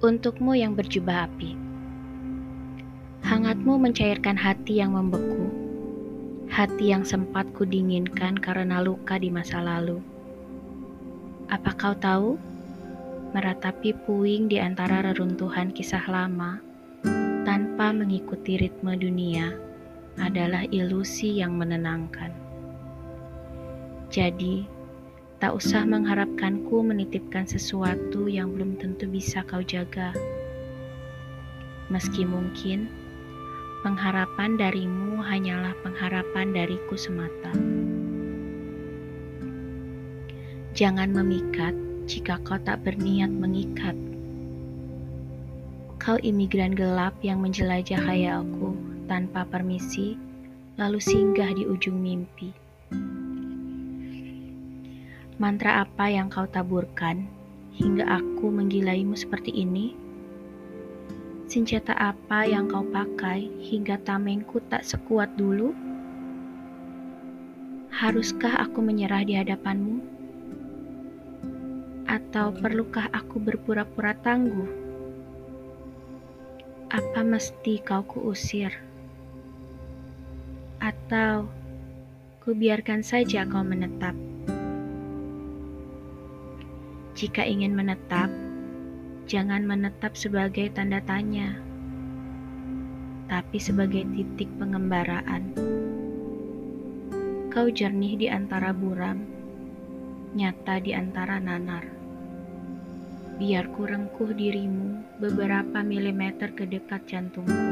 Untukmu yang berjubah api, hangatmu mencairkan hati yang membeku, hati yang sempat kudinginkan karena luka di masa lalu. Apa kau tahu? Meratapi puing di antara reruntuhan kisah lama tanpa mengikuti ritme dunia adalah ilusi yang menenangkan. Jadi, Tak usah mengharapkanku menitipkan sesuatu yang belum tentu bisa kau jaga. Meski mungkin pengharapan darimu hanyalah pengharapan dariku semata. Jangan memikat jika kau tak berniat mengikat. Kau imigran gelap yang menjelajah khayalku tanpa permisi, lalu singgah di ujung mimpi. Mantra apa yang kau taburkan hingga aku menggilaimu seperti ini? Senjata apa yang kau pakai hingga tamengku tak sekuat dulu? Haruskah aku menyerah di hadapanmu? Atau perlukah aku berpura-pura tangguh? Apa mesti kau kuusir? Atau kubiarkan saja kau menetap? Jika ingin menetap, jangan menetap sebagai tanda tanya, tapi sebagai titik pengembaraan. Kau jernih di antara buram, nyata di antara nanar. Biar ku rengkuh dirimu beberapa milimeter ke dekat jantungku,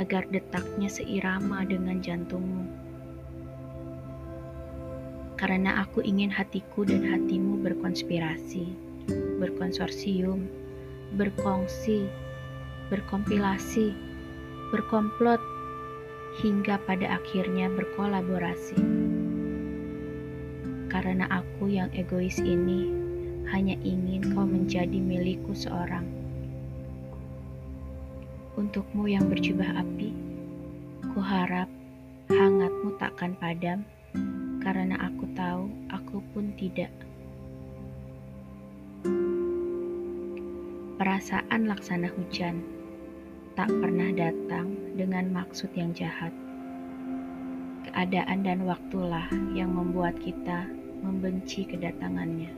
agar detaknya seirama dengan jantungmu karena aku ingin hatiku dan hatimu berkonspirasi, berkonsorsium, berkongsi, berkompilasi, berkomplot, hingga pada akhirnya berkolaborasi. Karena aku yang egois ini hanya ingin kau menjadi milikku seorang. Untukmu yang berjubah api, ku harap hangatmu takkan padam karena aku tahu aku pun tidak. Perasaan laksana hujan tak pernah datang dengan maksud yang jahat. Keadaan dan waktulah yang membuat kita membenci kedatangannya.